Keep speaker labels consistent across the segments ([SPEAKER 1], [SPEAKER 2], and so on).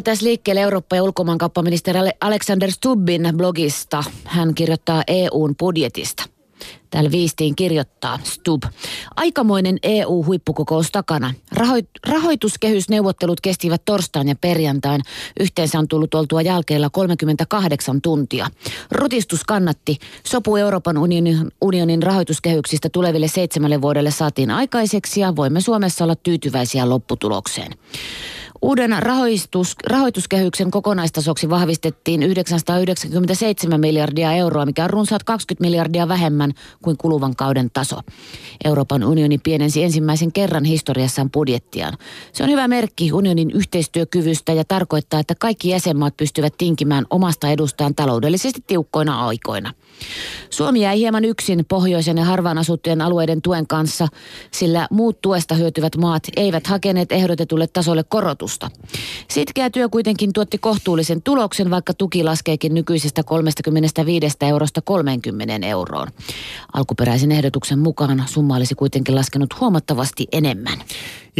[SPEAKER 1] Lähdetään liikkeelle Eurooppa- ja ulkomaankauppaministeri Alexander Stubbin blogista. Hän kirjoittaa EUn budjetista. Täällä viistiin kirjoittaa Stub. Aikamoinen EU-huippukokous takana. Rahoit- rahoituskehysneuvottelut kestivät torstain ja perjantain. Yhteensä on tullut oltua jälkeellä 38 tuntia. Rutistus kannatti. Sopu Euroopan unionin, unionin rahoituskehyksistä tuleville seitsemälle vuodelle saatiin aikaiseksi ja voimme Suomessa olla tyytyväisiä lopputulokseen. Uuden rahoitus, rahoituskehyksen kokonaistasoksi vahvistettiin 997 miljardia euroa, mikä on runsaat 20 miljardia vähemmän kuin kuluvan kauden taso. Euroopan unioni pienensi ensimmäisen kerran historiassaan budjettiaan. Se on hyvä merkki unionin yhteistyökyvystä ja tarkoittaa, että kaikki jäsenmaat pystyvät tinkimään omasta edustaan taloudellisesti tiukkoina aikoina. Suomi jäi hieman yksin pohjoisen ja harvaan asuttujen alueiden tuen kanssa, sillä muut tuesta hyötyvät maat eivät hakeneet ehdotetulle tasolle korotusta. Sitkeä työ kuitenkin tuotti kohtuullisen tuloksen, vaikka tuki laskeekin nykyisestä 35 eurosta 30 euroon. Alkuperäisen ehdotuksen mukaan summa olisi kuitenkin laskenut huomattavasti enemmän.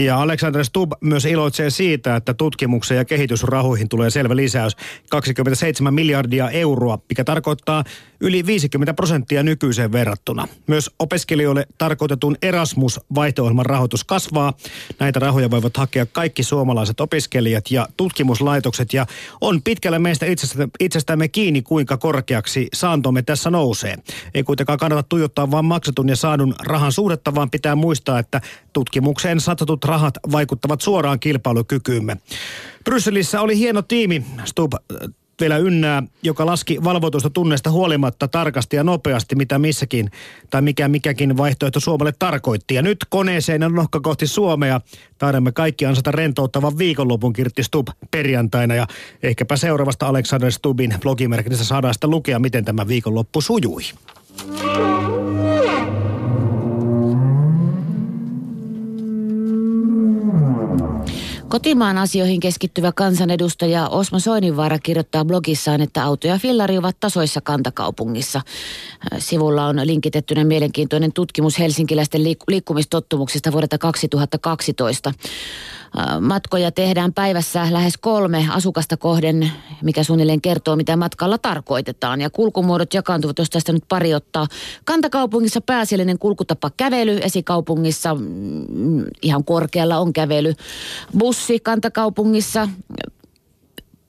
[SPEAKER 2] Ja Alexander Stubb myös iloitsee siitä, että tutkimuksen ja kehitysrahoihin tulee selvä lisäys 27 miljardia euroa, mikä tarkoittaa yli 50 prosenttia nykyiseen verrattuna. Myös opiskelijoille tarkoitetun Erasmus-vaihto rahoitus kasvaa. Näitä rahoja voivat hakea kaikki suomalaiset opiskelijat ja tutkimuslaitokset ja on pitkälle meistä itsestämme kiinni, kuinka korkeaksi saantomme tässä nousee. Ei kuitenkaan kannata tuijottaa vain maksetun ja saadun rahan suhdetta, vaan pitää muistaa, että tutkimukseen satsatut rahat vaikuttavat suoraan kilpailukykyymme. Brysselissä oli hieno tiimi. Stub vielä ynnää, joka laski valvotusta tunneista huolimatta tarkasti ja nopeasti, mitä missäkin tai mikä mikäkin vaihtoehto Suomelle tarkoitti. Ja nyt koneeseen on nohka kohti Suomea. Taidamme kaikki ansata rentouttavan viikonlopun Kirtti Stub perjantaina ja ehkäpä seuraavasta Alexander Stubin blogimerkistä saadaan sitä lukea, miten tämä viikonloppu sujui.
[SPEAKER 1] Kotimaan asioihin keskittyvä kansanedustaja Osmo Soininvaara kirjoittaa blogissaan, että auto ja fillari ovat tasoissa kantakaupungissa. Sivulla on linkitettynä mielenkiintoinen tutkimus helsinkiläisten liikkumistottumuksista vuodelta 2012. Matkoja tehdään päivässä lähes kolme asukasta kohden, mikä suunnilleen kertoo, mitä matkalla tarkoitetaan. Ja kulkumuodot jakaantuvat, jos tästä nyt pari ottaa. Kantakaupungissa pääasiallinen kulkutapa kävely, esikaupungissa mm, ihan korkealla on kävely. Bussi kantakaupungissa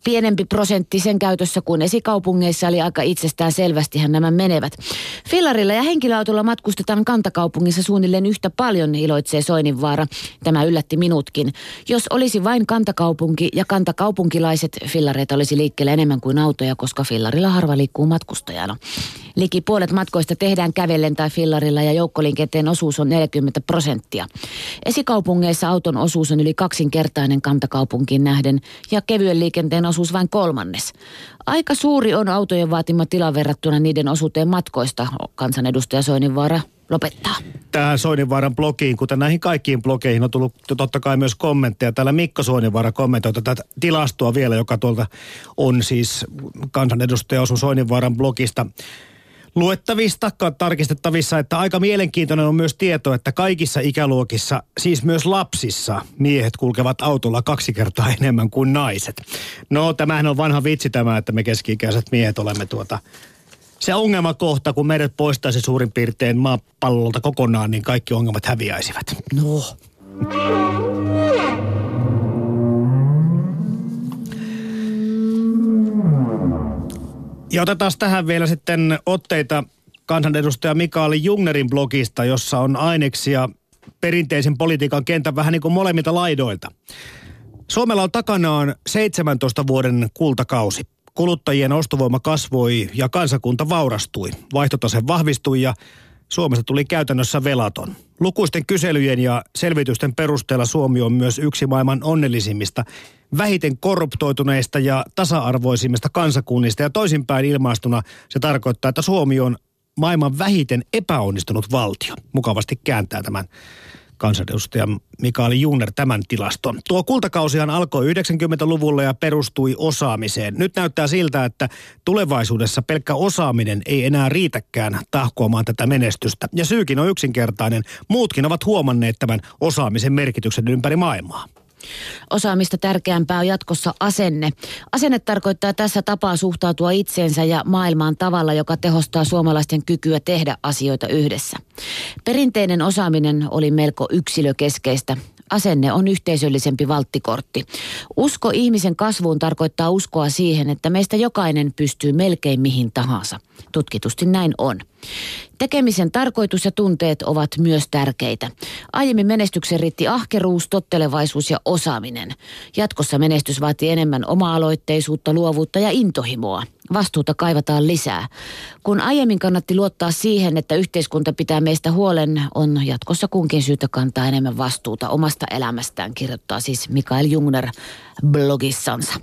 [SPEAKER 1] pienempi prosentti sen käytössä kuin esikaupungeissa, eli aika itsestään selvästihän nämä menevät. Fillarilla ja henkilöautolla matkustetaan kantakaupungissa suunnilleen yhtä paljon, iloitsee Soininvaara. Tämä yllätti minutkin. Jos olisi vain kantakaupunki ja kantakaupunkilaiset, fillareita olisi liikkeelle enemmän kuin autoja, koska fillarilla harva liikkuu matkustajana. Liki puolet matkoista tehdään kävellen tai fillarilla ja joukkoliikenteen osuus on 40 prosenttia. Esikaupungeissa auton osuus on yli kaksinkertainen kantakaupunkiin nähden ja kevyen liikenteen osuus vain kolmannes. Aika suuri on autojen vaatima tila verrattuna niiden osuuteen matkoista, kansanedustaja Soininvaara lopettaa.
[SPEAKER 2] Tähän Soininvaaran blogiin, kuten näihin kaikkiin blogeihin, on tullut totta kai myös kommentteja. Täällä Mikko Soininvaara kommentoi tätä tilastoa vielä, joka tuolta on siis kansanedustaja Osu Soininvaaran blogista luettavista, tarkistettavissa, että aika mielenkiintoinen on myös tieto, että kaikissa ikäluokissa, siis myös lapsissa, miehet kulkevat autolla kaksi kertaa enemmän kuin naiset. No, tämähän on vanha vitsi tämä, että me keski-ikäiset miehet olemme tuota se ongelmakohta, kun meidät poistaisi suurin piirtein maapallolta kokonaan, niin kaikki ongelmat häviäisivät.
[SPEAKER 1] No.
[SPEAKER 2] Ja otetaan tähän vielä sitten otteita kansanedustaja Mikaali Jungnerin blogista, jossa on aineksia perinteisen politiikan kentän vähän niin kuin molemmilta laidoilta. Suomella on takanaan 17 vuoden kultakausi. Kuluttajien ostovoima kasvoi ja kansakunta vaurastui. Vaihtotase vahvistui ja Suomesta tuli käytännössä velaton. Lukuisten kyselyjen ja selvitysten perusteella Suomi on myös yksi maailman onnellisimmista, vähiten korruptoituneista ja tasa-arvoisimmista kansakunnista. Ja toisinpäin ilmaistuna se tarkoittaa, että Suomi on maailman vähiten epäonnistunut valtio. Mukavasti kääntää tämän kansanedustaja Mikaeli Junner tämän tilaston. Tuo kultakausihan alkoi 90-luvulla ja perustui osaamiseen. Nyt näyttää siltä, että tulevaisuudessa pelkkä osaaminen ei enää riitäkään tahkoamaan tätä menestystä. Ja syykin on yksinkertainen. Muutkin ovat huomanneet tämän osaamisen merkityksen ympäri maailmaa.
[SPEAKER 1] Osaamista tärkeämpää on jatkossa asenne. Asenne tarkoittaa tässä tapaa suhtautua itseensä ja maailmaan tavalla, joka tehostaa suomalaisten kykyä tehdä asioita yhdessä. Perinteinen osaaminen oli melko yksilökeskeistä. Asenne on yhteisöllisempi valttikortti. Usko ihmisen kasvuun tarkoittaa uskoa siihen, että meistä jokainen pystyy melkein mihin tahansa. Tutkitusti näin on. Tekemisen tarkoitus ja tunteet ovat myös tärkeitä. Aiemmin menestyksen riitti ahkeruus, tottelevaisuus ja osaaminen. Jatkossa menestys vaatii enemmän oma-aloitteisuutta, luovuutta ja intohimoa. Vastuuta kaivataan lisää. Kun aiemmin kannatti luottaa siihen, että yhteiskunta pitää meistä huolen, on jatkossa kunkin syytä kantaa enemmän vastuuta omasta elämästään, kirjoittaa siis Mikael Jungner blogissansa.